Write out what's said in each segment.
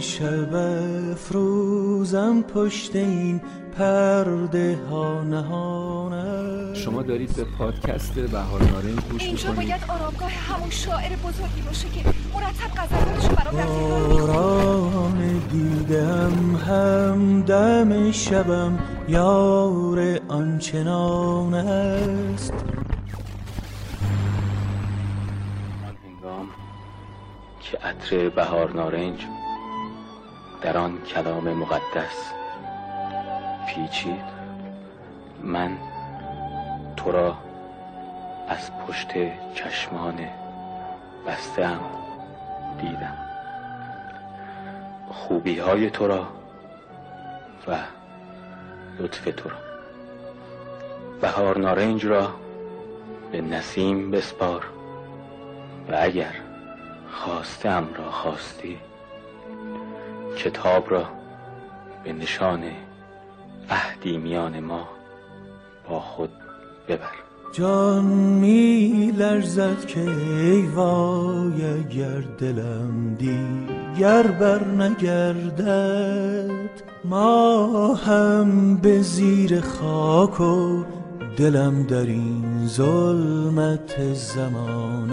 شب افروزم پشت این پرده ها نهانه شما دارید به پادکست بهار نارنج گوش اینجا می‌کنید. باید آرامگاه همون شاعر بزرگی باشه که مرتب غزلاتشو برام در دیدم همدم شبم یار آنچنان است. که عطر بهار نارنج در آن کلام مقدس. پیچید. من تو را از پشت چشمان بستم دیدم. خوبی های تو را و لطف تو را. بهار نارنج را به نسیم بسپار و اگر خواستم را خواستی کتاب را به نشان عهدی میان ما با خود ببر. جان می لرزد که ای وای اگر دلم دیگر بر نگردد. ما هم به زیر خاک و دلم در این ظلمت زمان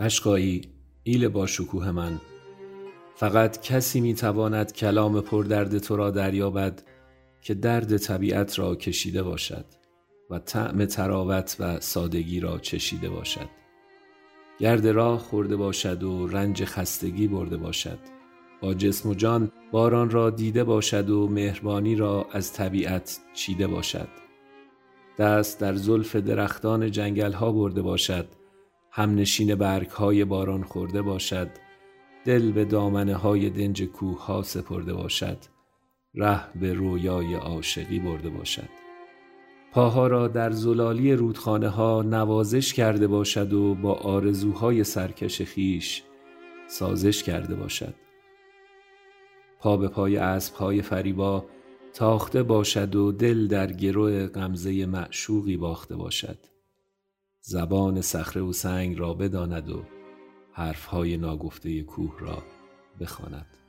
است قشقایی ایل با شکوه من. فقط کسی می‌تواند کلام پردرد تو را دریابد که درد طبیعت را کشیده باشد و طعم تراوت و سادگی را چشیده باشد. گرد راه خورده باشد و رنج خستگی برده باشد. با جسم و جان باران را دیده باشد و مهربانی را از طبیعت چیده باشد. دست در زلف درختان جنگل ها برده باشد. همنشین برگ های باران خورده باشد دل به دامنه های دنج کوه ها سپرده باشد ره به رویای عاشقی برده باشد. پاها را در زلالی رودخانه ها نوازش کرده باشد و با آرزوهای سرکش خیش سازش کرده باشد. پا به پای اسبهای فریبا تاخته باشد و دل در گرو غمزه معشوقی باخته باشد. زبان صخره و سنگ را بداند و حرفهای ناگفته کوه را بخواند.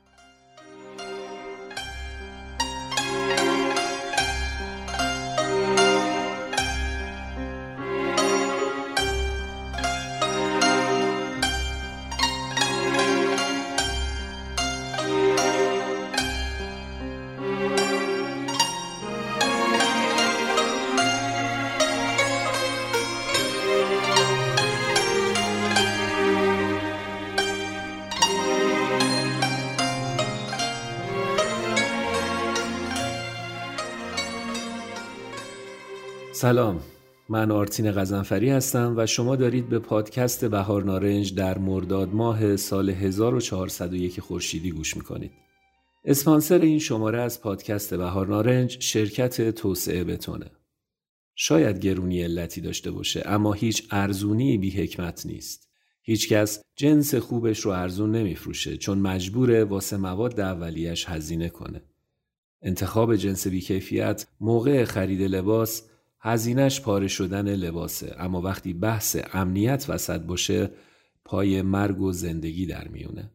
سلام من آرتین غزنفری هستم و شما دارید به پادکست بهار نارنج در مرداد ماه سال 1401 خورشیدی گوش می‌کنید. اسپانسر این شماره از پادکست بهار نارنج شرکت توسعه بتونه. شاید گرونی علتی داشته باشه اما هیچ ارزونی بی حکمت نیست. هیچکس جنس خوبش رو ارزون نمیفروشه چون مجبوره واسه مواد اولیش هزینه کنه. انتخاب جنس بیکیفیت موقع خرید لباس هزینش پاره شدن لباسه اما وقتی بحث امنیت وسط باشه پای مرگ و زندگی در میونه.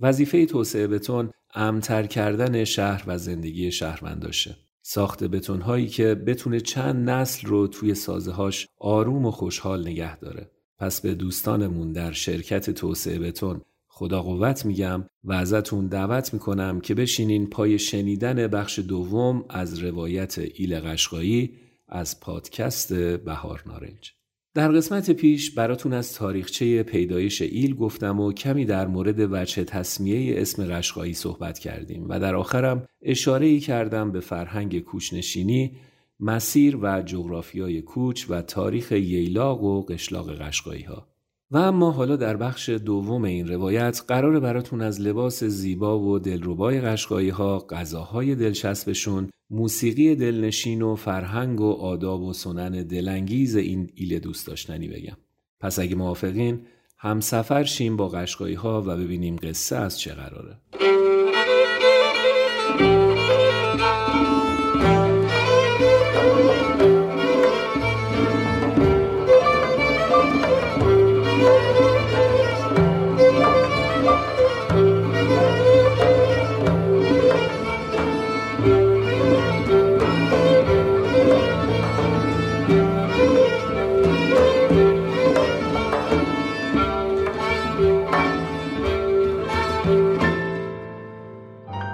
وظیفه توسعه بتون امتر کردن شهر و زندگی شهرونداشه. ساخت بتون هایی که بتونه چند نسل رو توی سازهاش آروم و خوشحال نگه داره. پس به دوستانمون در شرکت توسعه بتون خدا قوت میگم و ازتون دعوت می‌کنم که بشینین پای شنیدن بخش دوم از روایت ایل قشقایی از پادکست بهار نارنج. در قسمت پیش براتون از تاریخچه پیدایش ایل گفتم و کمی در مورد وجه تصمیه اسم قشقایی صحبت کردیم و در آخرم اشاره کردم به فرهنگ کوچنشینی، مسیر و جغرافیای کوچ و تاریخ ییلاق و قشلاق قشقایی ها. و اما حالا در بخش دوم این روایت قرار براتون از لباس زیبا و دلربای قشقایی ها، غذاهای دلچسبشون، موسیقی دلنشین و فرهنگ و آداب و سنن دلانگیز این ایل دوست داشتنی بگم. پس اگه موافقین هم سفر شیم با قشقایی ها و ببینیم قصه از چه قراره.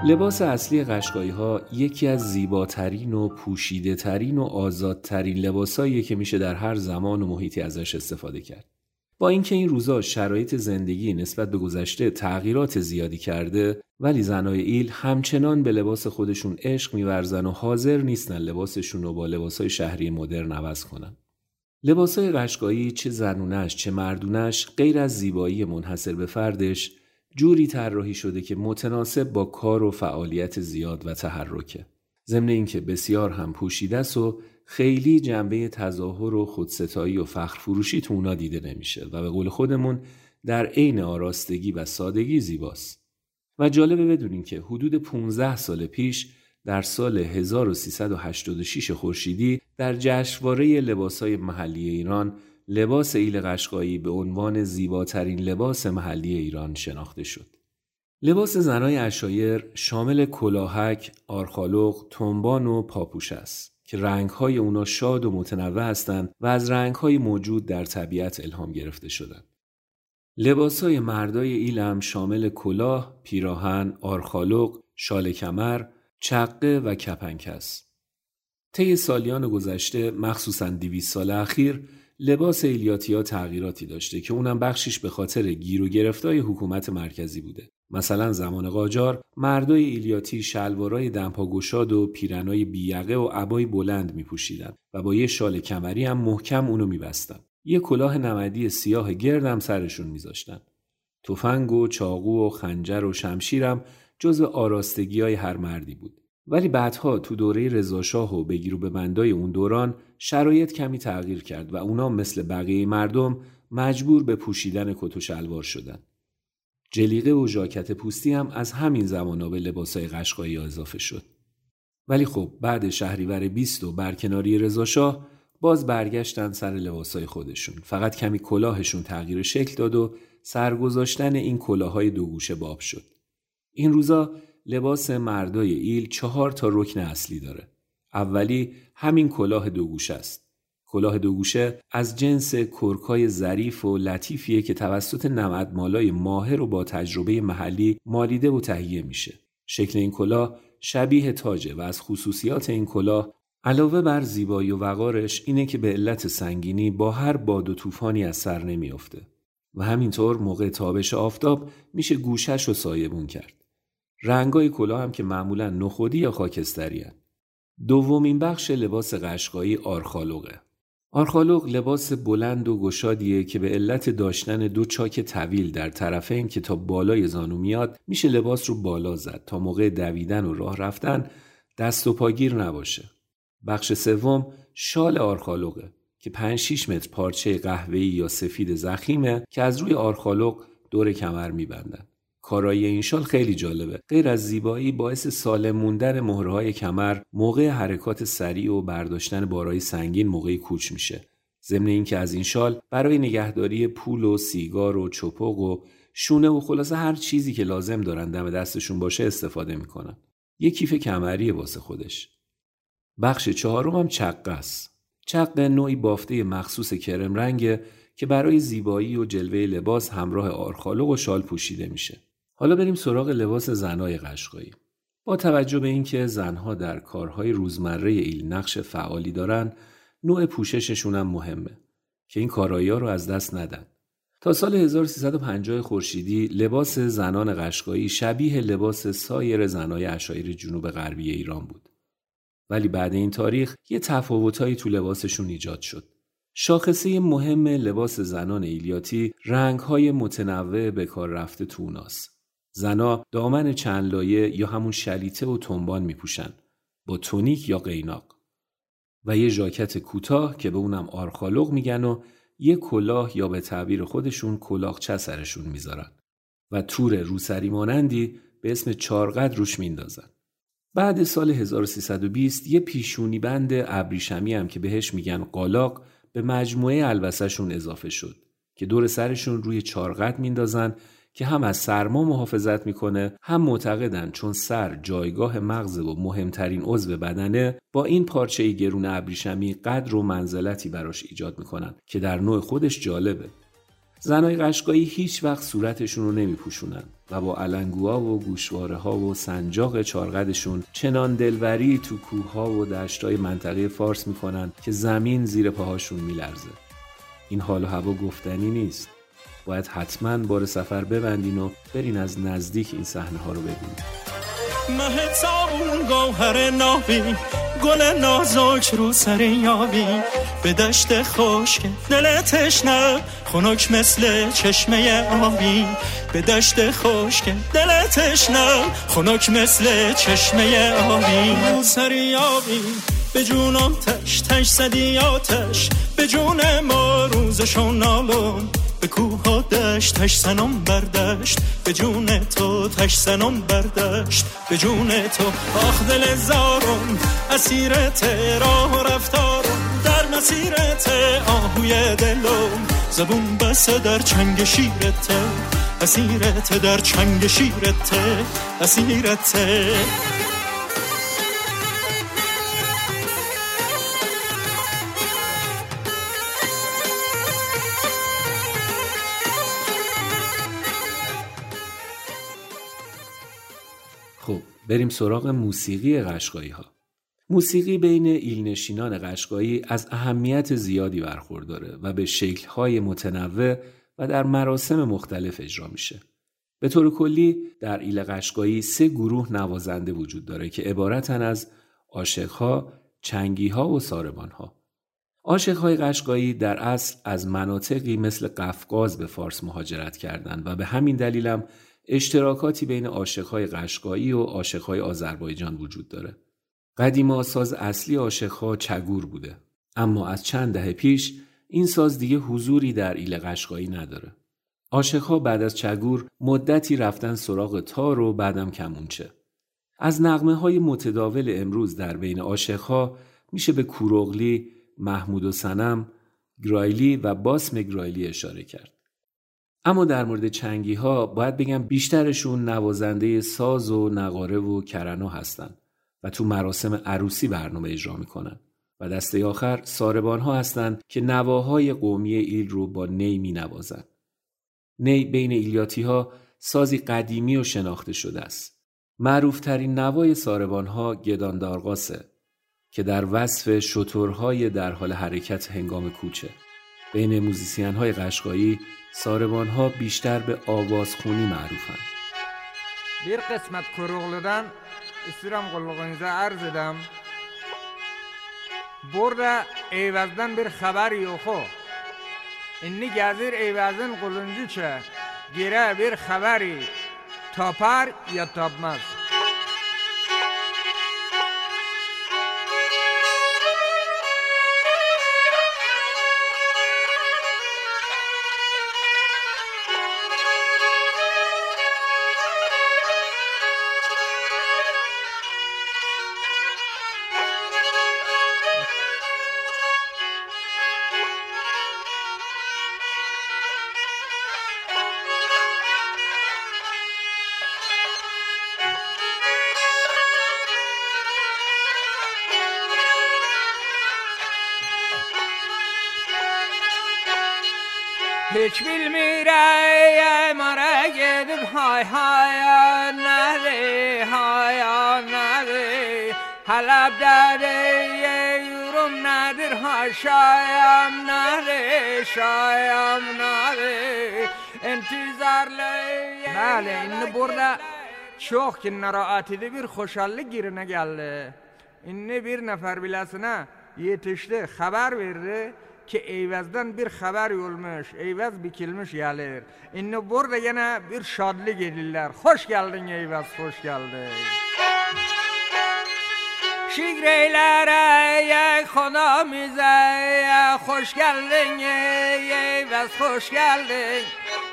لباس اصلی قشقایی ها یکی از زیباترین و پوشیده ترین و آزادترین لباساییه که میشه در هر زمان و محیطی ازش استفاده کرد. با اینکه این روزا شرایط زندگی نسبت به گذشته تغییرات زیادی کرده ولی زنای ایل همچنان به لباس خودشون عشق میورزن و حاضر نیستن لباسشون رو با لباسای شهری مدرن عوض کنن. لباسای قشقایی چه زنونش چه مردونش غیر از زیبایی منحصر به فردش جوری طراحی شده که متناسب با کار و فعالیت زیاد و تحرکه. ضمن اینکه بسیار هم پوشیده است و خیلی جنبه تظاهر و خودستایی و فخر فروشی تو اونا دیده نمیشه و به قول خودمون در عین آراستگی و سادگی زیباست. و جالبه بدونین که حدود 15 سال پیش در سال 1386 خورشیدی در جشنواره لباسهای محلی ایران لباس ایل قشقایی به عنوان زیباترین لباس محلی ایران شناخته شد. لباس زنای اشایر شامل کلاهک، آرخالوق، تنبان و پاپوش است که رنگهای اونا شاد و متنوع هستند و از رنگهای موجود در طبیعت الهام گرفته شدند. لباسهای مردای ایلم شامل کلاه، پیراهن، آرخالوق، شال کمر، چقه و کپنک است. طی سالیان گذشته مخصوصا دیویس سال اخیر لباس ایلیاتیا تغییراتی داشته که اونم بخشیش به خاطر گیر و گرفتای حکومت مرکزی بوده. مثلا زمان قاجار مردای ایلیاتی شلوارای دمپاگشاد و پیرنای بییقه و عبای بلند می پوشیدن و با یه شال کمری هم محکم اونو میبستن. یه کلاه نمدی سیاه گردم سرشون میذاشتن. تفنگ و چاقو و خنجر و شمشیرم جزو آراستگی های هر مردی بود. ولی بعدها تو دوره رضاشاه و بگیرو به بندای اون دوران شرایط کمی تغییر کرد و اونا مثل بقیه مردم مجبور به پوشیدن کت و شلوار شدن. جلیقه و ژاکت پوستی هم از همین زمانا به لباسای قشقایی اضافه شد. ولی خب بعد شهریور 20 و برکناری رضاشاه باز برگشتن سر لباسای خودشون. فقط کمی کلاهشون تغییر شکل داد و سرگذاشتن این کلاهای دو گوشه باب شد. این روزا لباس مردای ایل چهار تا رکن اصلی داره. اولی همین کلاه دوگوشه است. کلاه دوگوشه از جنس کرکای ظریف و لطیفیه که توسط نمدمالای ماهر و با تجربه محلی مالیده و تهیه میشه. شکل این کلاه شبیه تاجه و از خصوصیات این کلاه علاوه بر زیبایی و وقارش اینه که به علت سنگینی با هر باد و طوفانی از سر نمیافته و همینطور موقع تابش آفتاب میشه گوشش و سایبون کرد. رنگای کلاه هم که معمولا نخودی یا خاکستری هن. دومین بخش لباس قشقایی آرخالوقه. آرخالوق لباس بلند و گشادیه که به علت داشتن دو چاک طویل در طرفین که تا بالای زانو میاد میشه لباس رو بالا زد تا موقع دویدن و راه رفتن دست و پاگیر نباشه. بخش سوم شال آرخالوقه که 5 6 متر پارچه قهوه‌ای یا سفید زخیمه که از روی آرخالوق دور کمر میبندن. کارایی این شال خیلی جالبه. غیر از زیبایی باعث سالم موندن مهرهای کمر موقع حرکات سریع و برداشتن بارای سنگین موقع کوچ میشه. ضمن اینکه از این شال برای نگهداری پول و سیگار و چپق و شونه و خلاصه هر چیزی که لازم دارن دم دستشون باشه استفاده می‌کنن. یه کیف کمری واسه خودش. بخش چهارم هم چقه است. چقه نوعی بافته مخصوص کرم رنگه که برای زیبایی و جلوه لباس همراه آرخالق و شال پوشیده میشه. حالا بریم سراغ لباس زنای قشقایی. با توجه به اینکه زنها در کارهای روزمره ایل نقش فعالی دارن، نوع پوشششون هم مهمه که این کارایی ها رو از دست ندن. تا سال 1350 خورشیدی لباس زنان قشقایی شبیه لباس سایر زنای اشایر جنوب غربی ایران بود. ولی بعد این تاریخ یه تفاوتایی تو لباسشون ایجاد شد. شاخصه مهم لباس زنان ایلیاتی رنگهای متنوع به کار رفته توناست. زنا دامن چند لایه یا همون شلیته و تنبان میپوشن با تونیک یا قیناق و یه ژاکت کوتاه که به اونم آرخالوق میگن و یه کلاه یا به تعبیر خودشون کلاهچه سرشون می‌ذارن و تور روسری مانندی به اسم چارقد روش میندازن. بعد سال 1320 یه پیشونی بند ابریشمی هم که بهش میگن قالاق به مجموعه البسهشون اضافه شد که دور سرشون روی چارقد میندازن که هم از سرما محافظت می‌کنه هم معتقدن چون سر جایگاه مغز و مهمترین عضو بدنه با این پارچه گرون ابریشمی قدر و منزلتی براش ایجاد می‌کنن که در نوع خودش جالبه زنای قشقایی هیچ وقت صورتشون رو نمی پوشونن و با علنگوها و گوشواره ها و سنجاق چارقدشون چنان دلوری تو کوه و دشتای منطقه فارس می‌کنن که زمین زیر پاهاشون میلرزه. این حال و هوا گفتنی نیست. باید حتما بار سفر ببندین و برین از نزدیک این صحنه ها رو ببینید. مه گوهر نابی گل نازک رو سر یابی. به دشت خشک دل تشنه خنک مثل چشمه آبی. به دشت خشک دل تشنه خنک مثل چشمه آبی. رو سر یابی به جونم تش تش زدی آتش. به جون ما روزشون نالون. به کوه دشت تش سنم بردشت. به جون تو تش سنم بردشت. به جون تو آخ دل زارم اسیرت راه و رفتارم. در مسیرت آهوی دلم. زبون بسه در چنگ شیرت اسیرت در چنگ شیرت اسیرت بریم سراغ موسیقی قشقایی ها. موسیقی بین ایلنشینان قشقایی از اهمیت زیادی برخورداره و به شکلهای متنوع و در مراسم مختلف اجرا میشه. به طور کلی در ایل قشقایی سه گروه نوازنده وجود داره که عبارتن از عاشقها، چنگیها و ساربانها. عاشقهای قشقایی در اصل از مناطقی مثل قفقاز به فارس مهاجرت کردند و به همین دلیلم اشتراکاتی بین عاشقهای قشقایی و عاشقهای آذربایجان وجود داره. قدیما ساز اصلی عاشقها چگور بوده. اما از چند دهه پیش این ساز دیگه حضوری در ایل قشقایی نداره. عاشقها بعد از چگور مدتی رفتن سراغ تار و بعدم کمونچه. از نغمه های متداول امروز در بین عاشقها میشه به کوروغلی، محمود و سنم، گرایلی و باسم گرایلی اشاره کرد. اما در مورد چنگی ها باید بگم بیشترشون نوازنده ساز و نقاره و کرنا هستن و تو مراسم عروسی برنامه اجرا می‌کنن و دسته آخر ساربان ها هستند که نواهای قومی ایل رو با نی می نوازن. نی بین ایلیاتی ها سازی قدیمی و شناخته شده است. معروف ترین نوای ساربان ها گدان که در وصف شطورهای در حال حرکت هنگام کوچه. بین موزیسین های قشقایی ساروان ها بیشتر به آوازخونی معروفند. بیر قسمت کروغ استرام قلقانیزا عرض دم. برده ایوازدن بیر خبر یوخو اینی گذیر ایوازدن قلنجی چه؟ گیره بیر خبری. تاپر یا تاپمز؟ شب در یورم ندر هاشایم نره شایم نره انتظار لیye Bəli, indi burada çox ki narahatidi bir xoşallik yerine geldi. İndi bir nefer bilesine yetişti, haber verdi ki Eyvez'den bir haber yolmuş, Eyvez bikilmiş gelir. İndi burada yine bir şadlık edirler. Hoş geldin Eyvez, hoş geldin. خدا میزه خوش گلدین ای بس خوش گلدین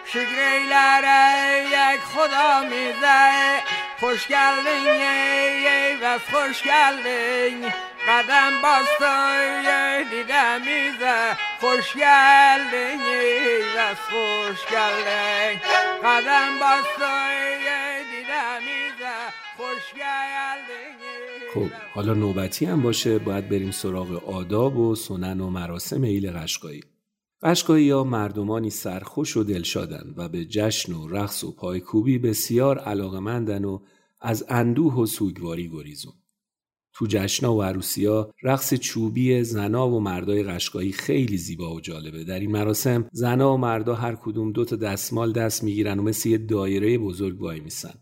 شیگر ایلاره یک خدا میزه خوش بس خوش قدم باستای دیدم میزه خوش گلدین از خوش قدم باستای دیدم میزه خوش خب حالا نوبتی هم باشه باید بریم سراغ آداب و سنن و مراسم ایل قشقایی قشقایی یا مردمانی سرخوش و دلشادن و به جشن و رقص و پایکوبی بسیار علاقمندن و از اندوه و سوگواری گریزون. تو جشنا و عروسیا رقص چوبی زنا و مردای قشقایی خیلی زیبا و جالبه. در این مراسم زنا و مردا هر کدوم دو تا دستمال دست می‌گیرن و مثل یه دایره بزرگ وای میسن.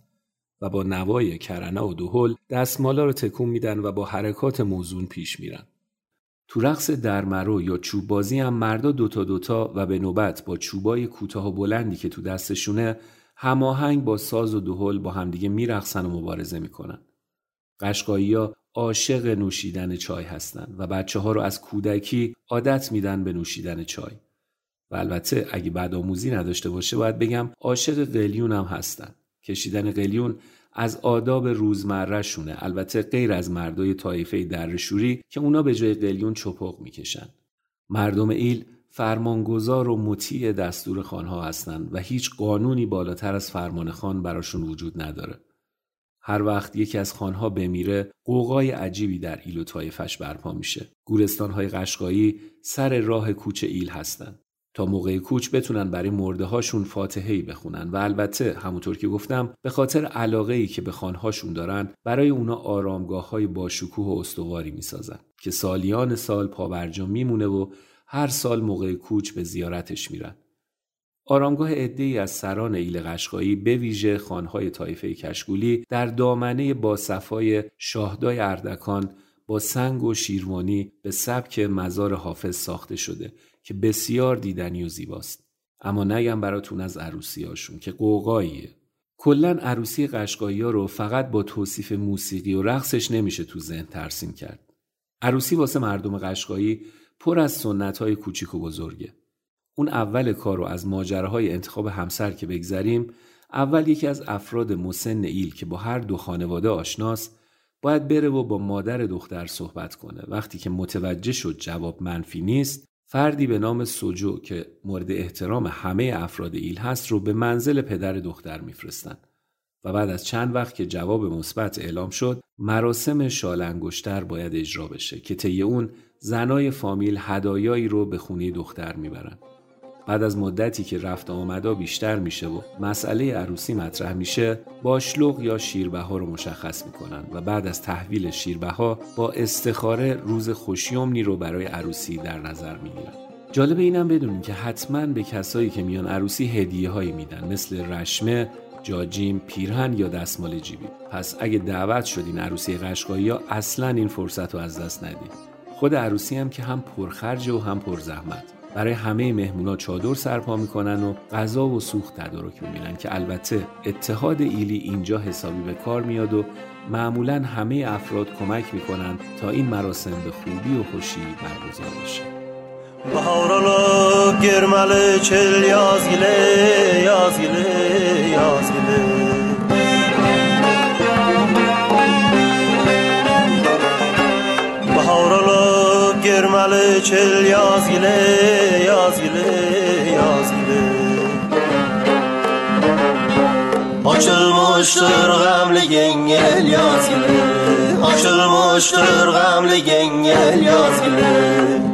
و با نوای کرنه و دهل دستمالا رو تکون میدن و با حرکات موزون پیش میرن تو رقص درمرو یا چوب بازی هم مردا دوتا دوتا و به نوبت با چوبای کوتاه و بلندی که تو دستشونه هماهنگ با ساز و دهل با همدیگه میرقصن و مبارزه می‌کنن. قشقایی ها عاشق نوشیدن چای هستند و بچه ها رو از کودکی عادت میدن به نوشیدن چای. و البته اگه بعد آموزی نداشته باشه باید بگم عاشق قلیون هم هستن. کشیدن قلیون از آداب روزمره شونه البته غیر از مردای طایفه درشوری که اونا به جای قلیون چپق می‌کشن. مردم ایل فرمانگذار و مطیع دستور خانها هستند و هیچ قانونی بالاتر از فرمان خان براشون وجود نداره. هر وقت یکی از خانها بمیره قوقای عجیبی در ایل و طایفش برپا میشه گورستانهای قشقایی سر راه کوچ ایل هستند تا موقع کوچ بتونن برای مرده هاشون فاتحه بخونن. و البته همونطور که گفتم به خاطر علاقه ای که به خانهاشون دارن برای اونا آرامگاه های باشکوه و استواری می‌سازن که سالیان سال پابرجا میمونه و هر سال موقع کوچ به زیارتش میرن. آرامگاه ای از سران ایل قشقایی به ویژه خانهای طایفه کشگولی در دامنه با صفای شاهدای اردکان با سنگ و شیروانی به سبک مزار حافظ ساخته شده. که بسیار دیدنی و زیباست. اما نگم براتون از هاشون که قوقاییه. کلا عروسی قشقایی ها رو فقط با توصیف موسیقی و رقصش نمیشه تو ذهن ترسیم کرد. عروسی واسه مردم قشقایی پر از سنت های کوچیک و بزرگه. اون اول کار رو از ماجراهای انتخاب همسر که بگذریم اول یکی از افراد مسن ایل که با هر دو خانواده آشناست باید بره و با مادر دختر صحبت کنه. وقتی که متوجه شد جواب منفی نیست فردی به نام سوجو که مورد احترام همه افراد ایل هست رو به منزل پدر دختر میفرستن. و بعد از چند وقت که جواب مثبت اعلام شد مراسم شالنگشتر باید اجرا بشه که طی اون زنای فامیل هدایایی رو به خونه دختر می‌برن. بعد از مدتی که رفت آمدا بیشتر میشه و مسئله عروسی مطرح میشه باشلوق یا شیربها رو مشخص می‌کنن و بعد از تحویل شیربها با استخاره روز خوشیومنی رو برای عروسی در نظر می‌گیرن. جالب اینم بدونیم که حتما به کسایی که میان عروسی هدیه هایی میدن مثل رشمه جاجیم، پیرهن یا دستمال جیبی. پس اگه دعوت شدین عروسی قشقایی ها اصلا این فرصت رو از دست ندید خود عروسی هم که هم پرخرج و هم پرزحمت. برای همه مهمونا چادر سرپا می‌کنن و غذا و سوخت تدارک می‌بینن که البته اتحاد ایلی اینجا حسابی به کار میاد و معمولا همه افراد کمک می‌کنن تا این مراسم به خوبی و خوشی برگزار بشه. بهارالا گرمل چل یازگیله یازگیله یازگیله. Çalı çel yaz gile yaz gile yaz gile Açılmıştır gamli gengel yaz gile Açılmıştır gamli gengel yaz gile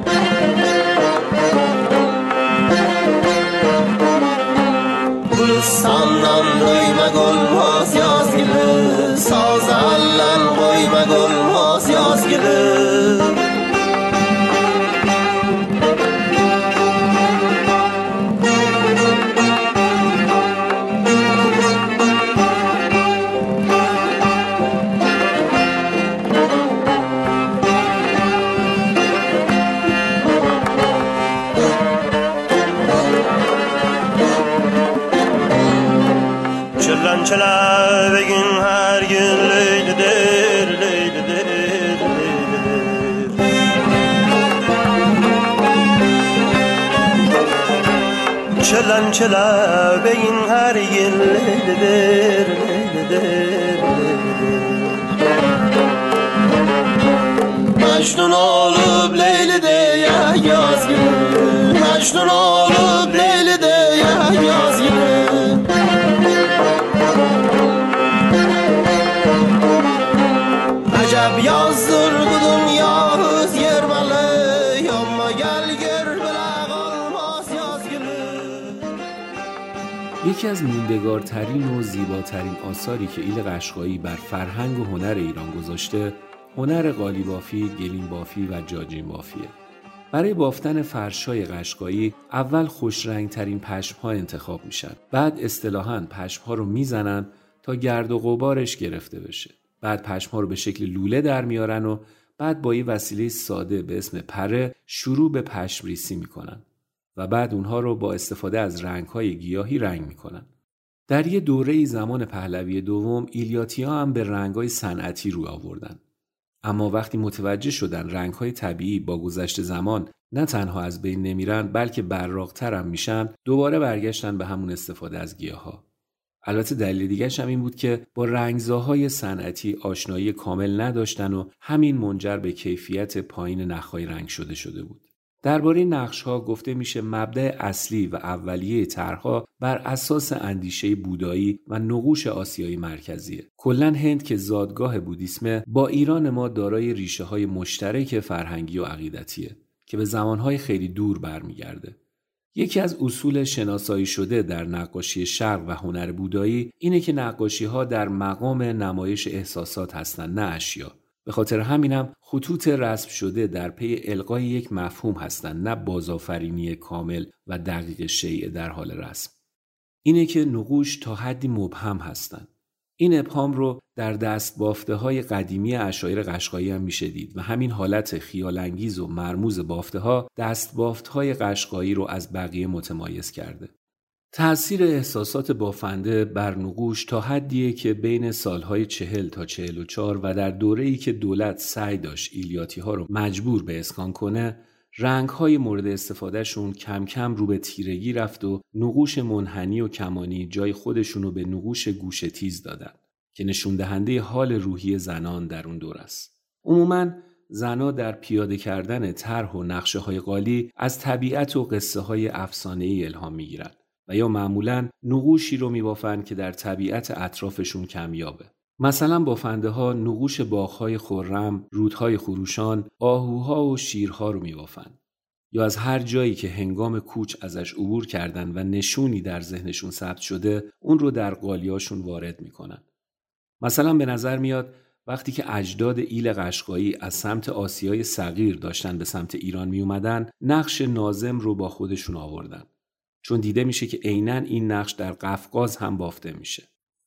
Çelen çele begin her gün leylidir leylidir Mecnun olup Leyli de ya yaz gibi Mecnun olup Leyli de ya yaz gibi Acab yazdır یکی از موندگارترین و زیباترین آثاری که ایل قشقایی بر فرهنگ و هنر ایران گذاشته هنر قالی بافی، گلیم بافی و جاجین بافیه. برای بافتن فرشای قشقایی اول خوش رنگ ترین پشم ها انتخاب میشن. بعد اصطلاحاً پشم ها رو می‌زنن تا گرد و غبارش گرفته بشه. بعد پشم ها رو به شکل لوله در میارن و بعد با یه وسیله ساده به اسم پره شروع به پشم ریسی می‌کنن و بعد اونها رو با استفاده از رنگ های گیاهی رنگ می‌کنن. در یه دوره زمان پهلوی دوم ایلیاتی ها هم به رنگ های صنعتی روی آوردن. اما وقتی متوجه شدن رنگ های طبیعی با گذشت زمان نه تنها از بین نمیرن بلکه براقتر هم میشن دوباره برگشتن به همون استفاده از گیاه ها. البته دلیل دیگرش هم این بود که با رنگزاهای صنعتی آشنایی کامل نداشتن و همین منجر به کیفیت پایین نخهای رنگ شده شده بود. درباره نقش ها گفته میشه مبدع اصلی و اولیه طرحها بر اساس اندیشه بودایی و نقوش آسیایی مرکزیه. کلا هند که زادگاه بودیسمه با ایران ما دارای ریشه های مشترک فرهنگی و عقیدتیه که به زمانهای خیلی دور برمیگرده. یکی از اصول شناسایی شده در نقاشی شرق و هنر بودایی اینه که نقاشی ها در مقام نمایش احساسات هستند نه اشیا. به خاطر همینم خطوط رسم شده در پی القای یک مفهوم هستند نه بازآفرینی کامل و دقیق شیء در حال رسم. اینه که نقوش تا حدی مبهم هستند. این ابهام رو در دست بافته های قدیمی اشایر قشقایی هم میشه دید و همین حالت خیالانگیز و مرموز بافته ها دست بافت های قشقایی رو از بقیه متمایز کرده. تأثیر احساسات بافنده بر نقوش تا حدیه که بین سالهای چهل تا چهل و چار و در دوره ای که دولت سعی داشت ایلیاتی ها رو مجبور به اسکان کنه رنگ های مورد استفادهشون کم کم رو به تیرگی رفت و نقوش منحنی و کمانی جای خودشونو به نقوش گوش تیز دادن که نشون دهنده حال روحی زنان در اون دور است. عموما زنا در پیاده کردن طرح و نقشه های قالی از طبیعت و قصه های افسانه ای الهام می‌گیرن و یا معمولا نقوشی رو میبافن که در طبیعت اطرافشون کمیابه. مثلا بافنده ها نقوش باغهای خرم، رودهای خروشان، آهوها و شیرها رو میبافن. یا از هر جایی که هنگام کوچ ازش عبور کردن و نشونی در ذهنشون ثبت شده اون رو در قالیاشون وارد می‌کنن. مثلا به نظر میاد وقتی که اجداد ایل قشقایی از سمت آسیای صغیر داشتن به سمت ایران می اومدن نقش نازم رو با خودشون آوردن چون دیده میشه که عینا این نقش در قفقاز هم بافته میشه.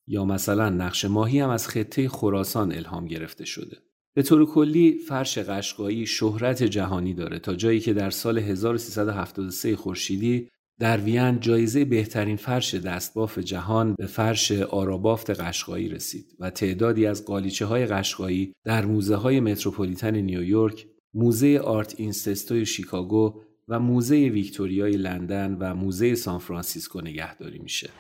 یا مثلا نقش ماهی هم از خطه خراسان الهام گرفته شده. به طور کلی فرش قشقایی شهرت جهانی داره تا جایی که در سال 1373 خورشیدی در وین جایزه بهترین فرش دستباف جهان به فرش آرابافت قشقایی رسید و تعدادی از قالیچه های قشقایی در موزه های متروپولیتن نیویورک، موزه آرت اینستیتوی شیکاگو و موزه ویکتوریای لندن و موزه سان فرانسیسکو نگهداری میشه.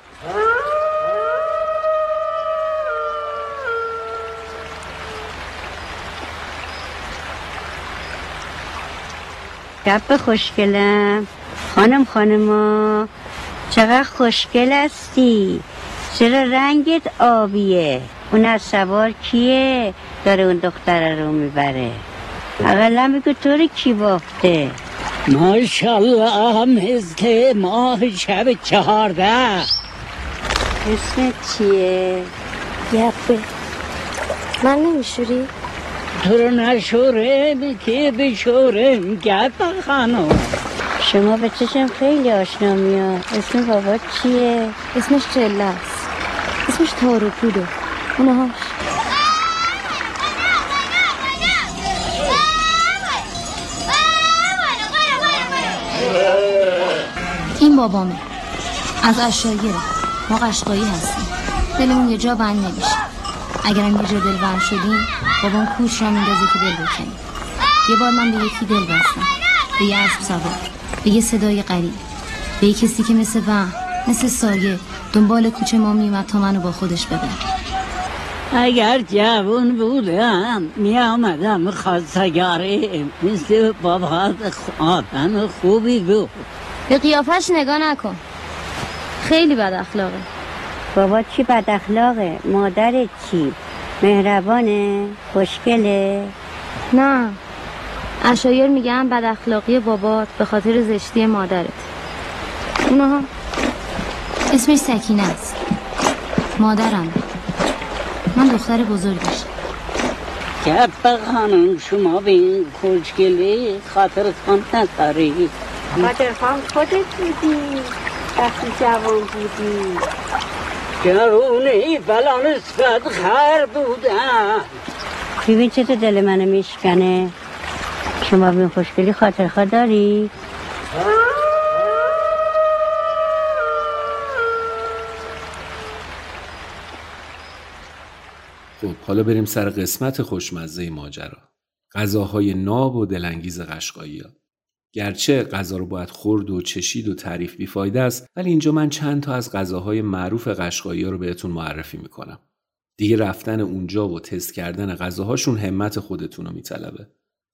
گپ خوشگلم خانم خانما چقدر خوشگل هستی؟ چرا رنگت آبیه؟ اون از سوار کیه؟ داره اون دختره رو می‌بره. اقلا بگو تو رو کی بافته ماشالله مثل ماه شب چهارده اسمت چیه؟ یبه من نمیشوری؟ تو رو نشورم که بشورم گپ خانم شما به چشم خیلی آشنا میاد اسم بابا چیه؟ اسمش چله است اسمش تارو پودو اونهاش بابامه. از اشایره ما قشقایی هستیم. دلمون یه جا بند نمیشه. اگرم یه جا دل بند شدیم بابام کوش را میندازه که دل بکنیم یه بار من به یکی دل بستم. به یه اسب سوار. به یه صدای غریب. به یه کسی که مثل وهم مثل سایه دنبال کوچه ما میومد تا منو با خودش ببر اگر جوون بودم می آمدم خواستگاری مثل بابا آدم خوبی بود. به قیافش نگاه نکن. خیلی بد اخلاقه. بابا چی بد اخلاقه؟ مادرت چی؟ مهربانه؟ خوشگله؟ نه. اشایر میگن بد اخلاقی بابات به خاطر زشتی مادرت. اونها اسمش سکینه است. مادرم. من دختر بزرگش. گپ خانم شما به این خوشگلی خاطر خان خاطر خان خودت بودی. وقتی جوان بودی. جوونه بلا نسبت خر بودم ببین چه تو دل منو میشکنه. شما به این خوشگلی خاطر خواه داری؟ خب حالا بریم سر قسمت خوشمزه ماجرا. غذاهای ناب و دلانگیز قشقایی ها. گرچه غذا رو باید خورد و چشید و تعریف بیفایده است ولی اینجا من چند تا از غذاهای معروف قشقایی رو بهتون معرفی می‌کنم. دیگه رفتن اونجا و تست کردن غذاهاشون همت خودتون رو میطلبه.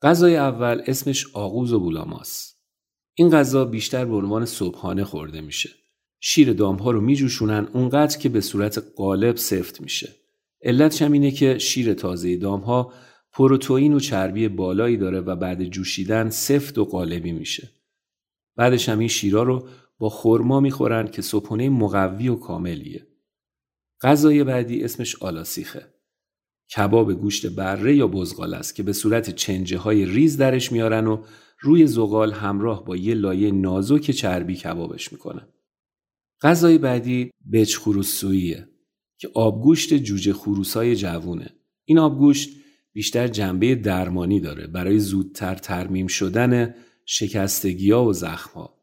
غذای اول اسمش آغوز و بولاماس. این غذا بیشتر به عنوان صبحانه خورده میشه. شیر دامها رو میجوشونن اونقدر که به صورت قالب سفت میشه. علتش هم اینه که شیر تازه دامها پروتئین و چربی بالایی داره و بعد جوشیدن سفت و قالبی میشه. بعدش هم این شیرا رو با خرما می‌خورن که صبحونه مقوی و کاملیه. غذای بعدی اسمش آلاسیخه. کباب گوشت بره یا بزغال است که به صورت چنجه های ریز درش میارن و روی زغال همراه با یه لایه نازک چربی کبابش می‌کنن. غذای بعدی بچ خروسویه که آبگوشت جوجه خروسای جوونه. این آبگوشت بیشتر جنبه درمانی داره برای زودتر ترمیم شدن شکستگی ها و زخم ها.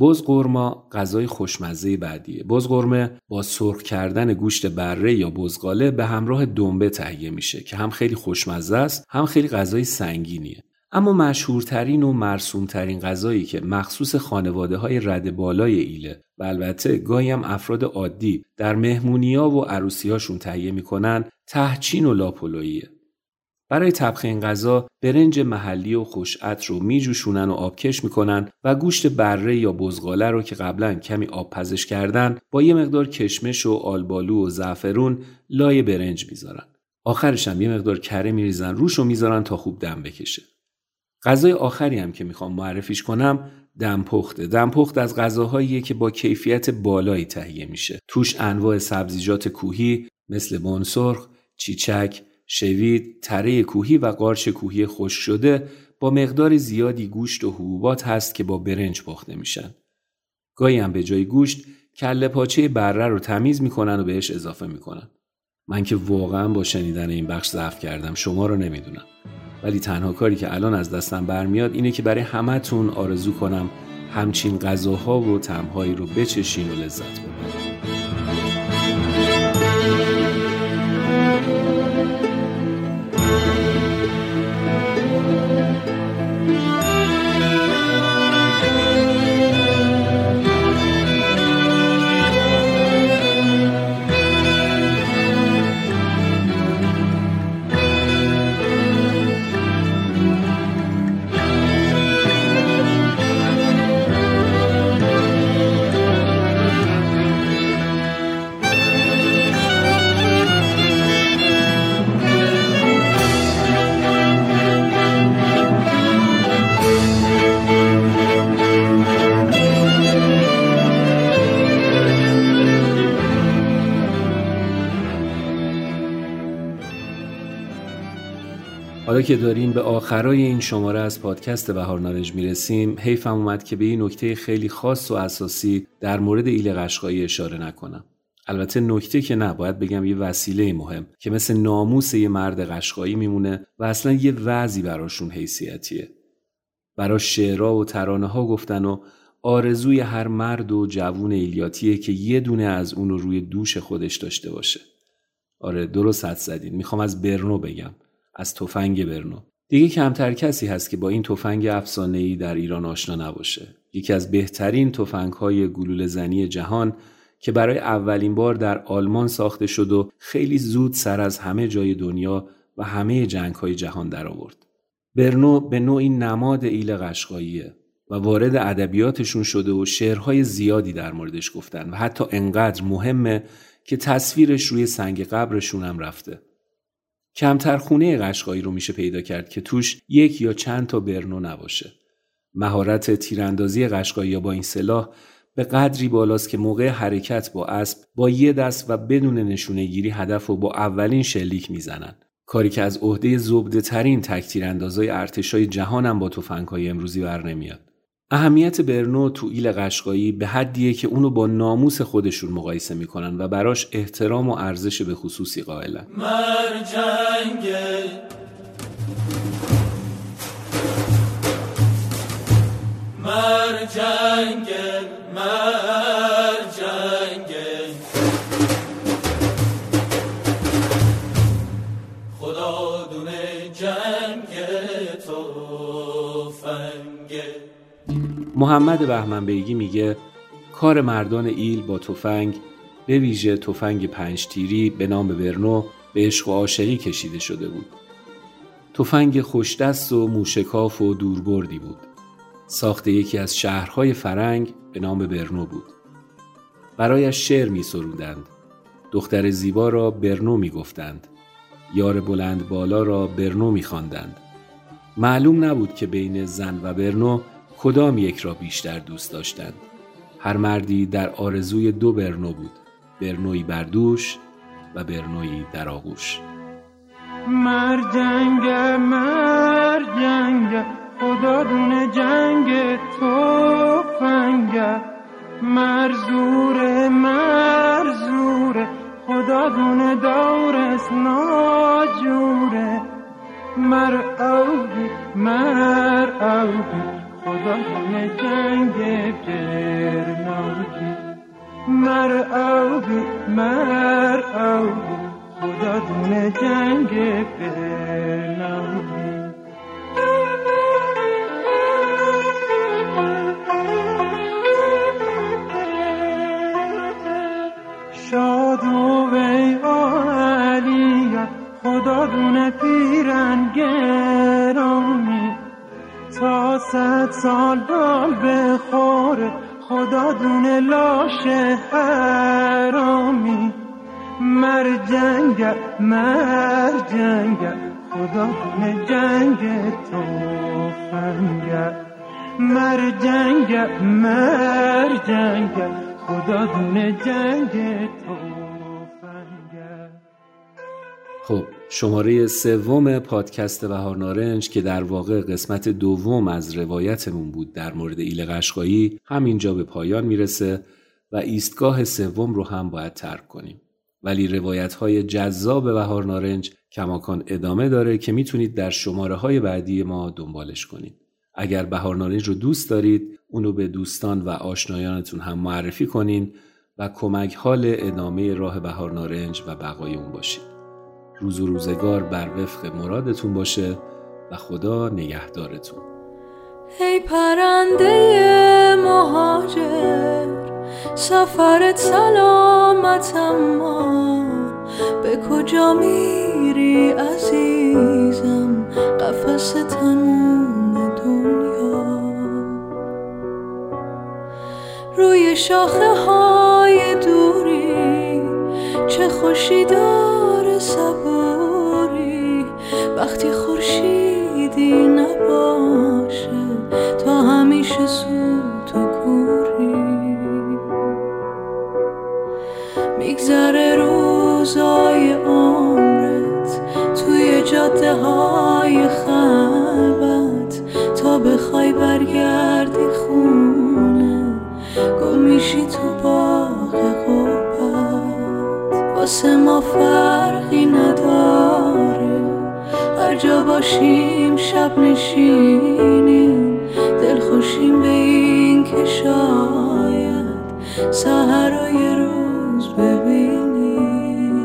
بز قرما غذای خوشمزه بعدیه. بز قرمه با سرخ کردن گوشت بره یا بزغاله به همراه دنبه تهیه میشه که هم خیلی خوشمزه است هم خیلی غذای سنگینیه. اما مشهورترین و مرسومترین غذایی که مخصوص خانواده های رد بالای ایله و البته گاهی هم افراد عادی در مهمونیا و عروسیاشون تهیه می‌کنن تهچین و لاپولویه. برای طبخ این غذا برنج محلی و خوشعط رو میجوشونن و آبکش می‌کنن و گوشت بره یا بزغاله رو که قبلا کمی آب پزش کردن با یه مقدار کشمش و آلبالو و زعفرون لای برنج می‌ذارن. آخرش هم یه مقدار کره میریزن روش رو می‌ذارن تا خوب دم بکشه. غذای آخری هم که می‌خوام معرفیش کنم دمپخته. دمپخت از غذاهاییه که با کیفیت بالایی تهیه میشه. توش انواع سبزیجات کوهی مثل بنسرخ، چیچک، شوید، تره کوهی و قارچ کوهی خوش شده با مقدار زیادی گوشت و حبوبات هست که با برنج پخته میشن. گاهی هم به جای گوشت کله پاچه بره رو تمیز می‌کنن و بهش اضافه می‌کنن. من که واقعا با شنیدن این بخش ضعف کردم شما رو نمی‌دونم. ولی تنها کاری که الان از دستم برمیاد اینه که برای همتون آرزو کنم همچین غذاها و تمهایی رو بچشین و لذت ببرید. که داریم به آخرای این شماره از پادکست بهار نارنج می‌رسیم حیفم اومد که به این نکته خیلی خاص و اساسی در مورد ایل قشقایی اشاره نکنم. البته نکته که نه باید بگم یه وسیله مهم که مثل ناموس یه مرد قشقایی میمونه و اصلا یه وضعی براشون حیثیتیه. براش شعرها و ترانه ها گفتن و آرزوی هر مرد و جوون ایلیاتیه که یه دونه از اون رو روی دوش خودش داشته باشه. آره درست حد زدین. می‌خوام از برنو بگم. از تفنگ برنو دیگه کمتر کسی هست که با این تفنگ افسانه‌ای در ایران آشنا نباشه یکی از بهترین تفنگ‌های گلوله زنی جهان که برای اولین بار در آلمان ساخته شد و خیلی زود سر از همه جای دنیا و همه جنگ‌های جهان درآورد. برنو به نوعی نماد ایل قشقاییه و وارد ادبیاتشون شده و شعرهای زیادی در موردش گفتن و حتی انقدر مهمه که تصویرش روی سنگ قبرشون هم رفته. کمتر خونه قشقایی رو میشه پیدا کرد که توش یک یا چند تا برنو نباشه. مهارت تیراندازی قشقایی با این سلاح به قدری بالاست که موقع حرکت با اسب با یه دست و بدون نشونه گیری هدف رو با اولین شلیک می‌زنن. کاری که از عهده زبده ترین تکتیر اندازای ارتشای جهانم با تفنگ‌های امروزی بر نمیاد. اهمیت برنو تو ایل قشقایی به حدیه که اونو با ناموس خودشون مقایسه می‌کنن و براش احترام و ارزش به خصوصی قائلن. مرجنگ مرجنگ مرجنگ خدا محمد بهمن بیگی میگه کار مردان ایل با تفنگ به ویژه تفنگ پنج تیری به نام برنو به عشق و عاشقی کشیده شده بود. تفنگ خوشدست و موشکاف و دوربردی بود. ساخت یکی از شهرهای فرنگ به نام برنو بود. برایش شعر می سرودند. دختر زیبا را برنو می گفتند. یار بلند بالا را برنو می خواندند. معلوم نبود که بین زن و برنو کدام یک را بیشتر دوست داشتند. هر مردی در آرزوی دو برنو بود. برنوی بردوش و برنوی در آغوش. مرجنگ مرجنگ خدا دونه جنگ تو فنگ مرزور مرزور خدا دونه دورس ناجوره مر اوگی مر اوگی خدا دونه جنگ برناوگی مر اوگی مر اوگی خدا دونه جنگ برناوگی شاد و وی علیه خدا دونه پیرن صد سال بال بخوره. خدا دونه لاش حرامی. مر جنگ مر جنگ. خدا دونه جنگ تو فنگ. مر جنگ مر جنگ. خدا دونه جنگ تو خب شماره سوم پادکست بهار نارنج که در واقع قسمت دوم از روایتمون بود در مورد ایل قشقایی همینجا به پایان می‌رسه و ایستگاه سوم رو هم باید ترک کنیم. ولی روایت های جذاب بهار نارنج کماکان ادامه داره که می‌تونید در شماره های بعدی ما دنبالش کنید. اگر بهار نارنج رو دوست دارید اونو به دوستان و آشنایانتون هم معرفی کنین و کمک حال ادامه راه بهار نارنج و بقای اون باشید. روز و روزگار بر وفق مرادتون باشه و خدا نگهدارتون. ای پرنده مهاجر سفرت سلامت اما به کجا میری عزیزم؟ قفس تموم دنیا. روی شاخه های دوری چه خوشی داره صبوری وقتی خورشیدی نباشه تا همیشه سوت و کوری. میگذره روزای عمرت توی جاده های خلوت. تا بخوای برگردی خونه گم میشی تو باغ قربت واسه ما فرقی نداره. جا باشیم شب نشینیم دل خوشیم به این که شاید سهرای روز ببینیم.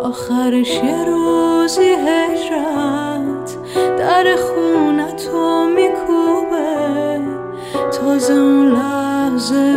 آخرش یه روزی هجرت در خونتو میکوبه تازه اون لحظه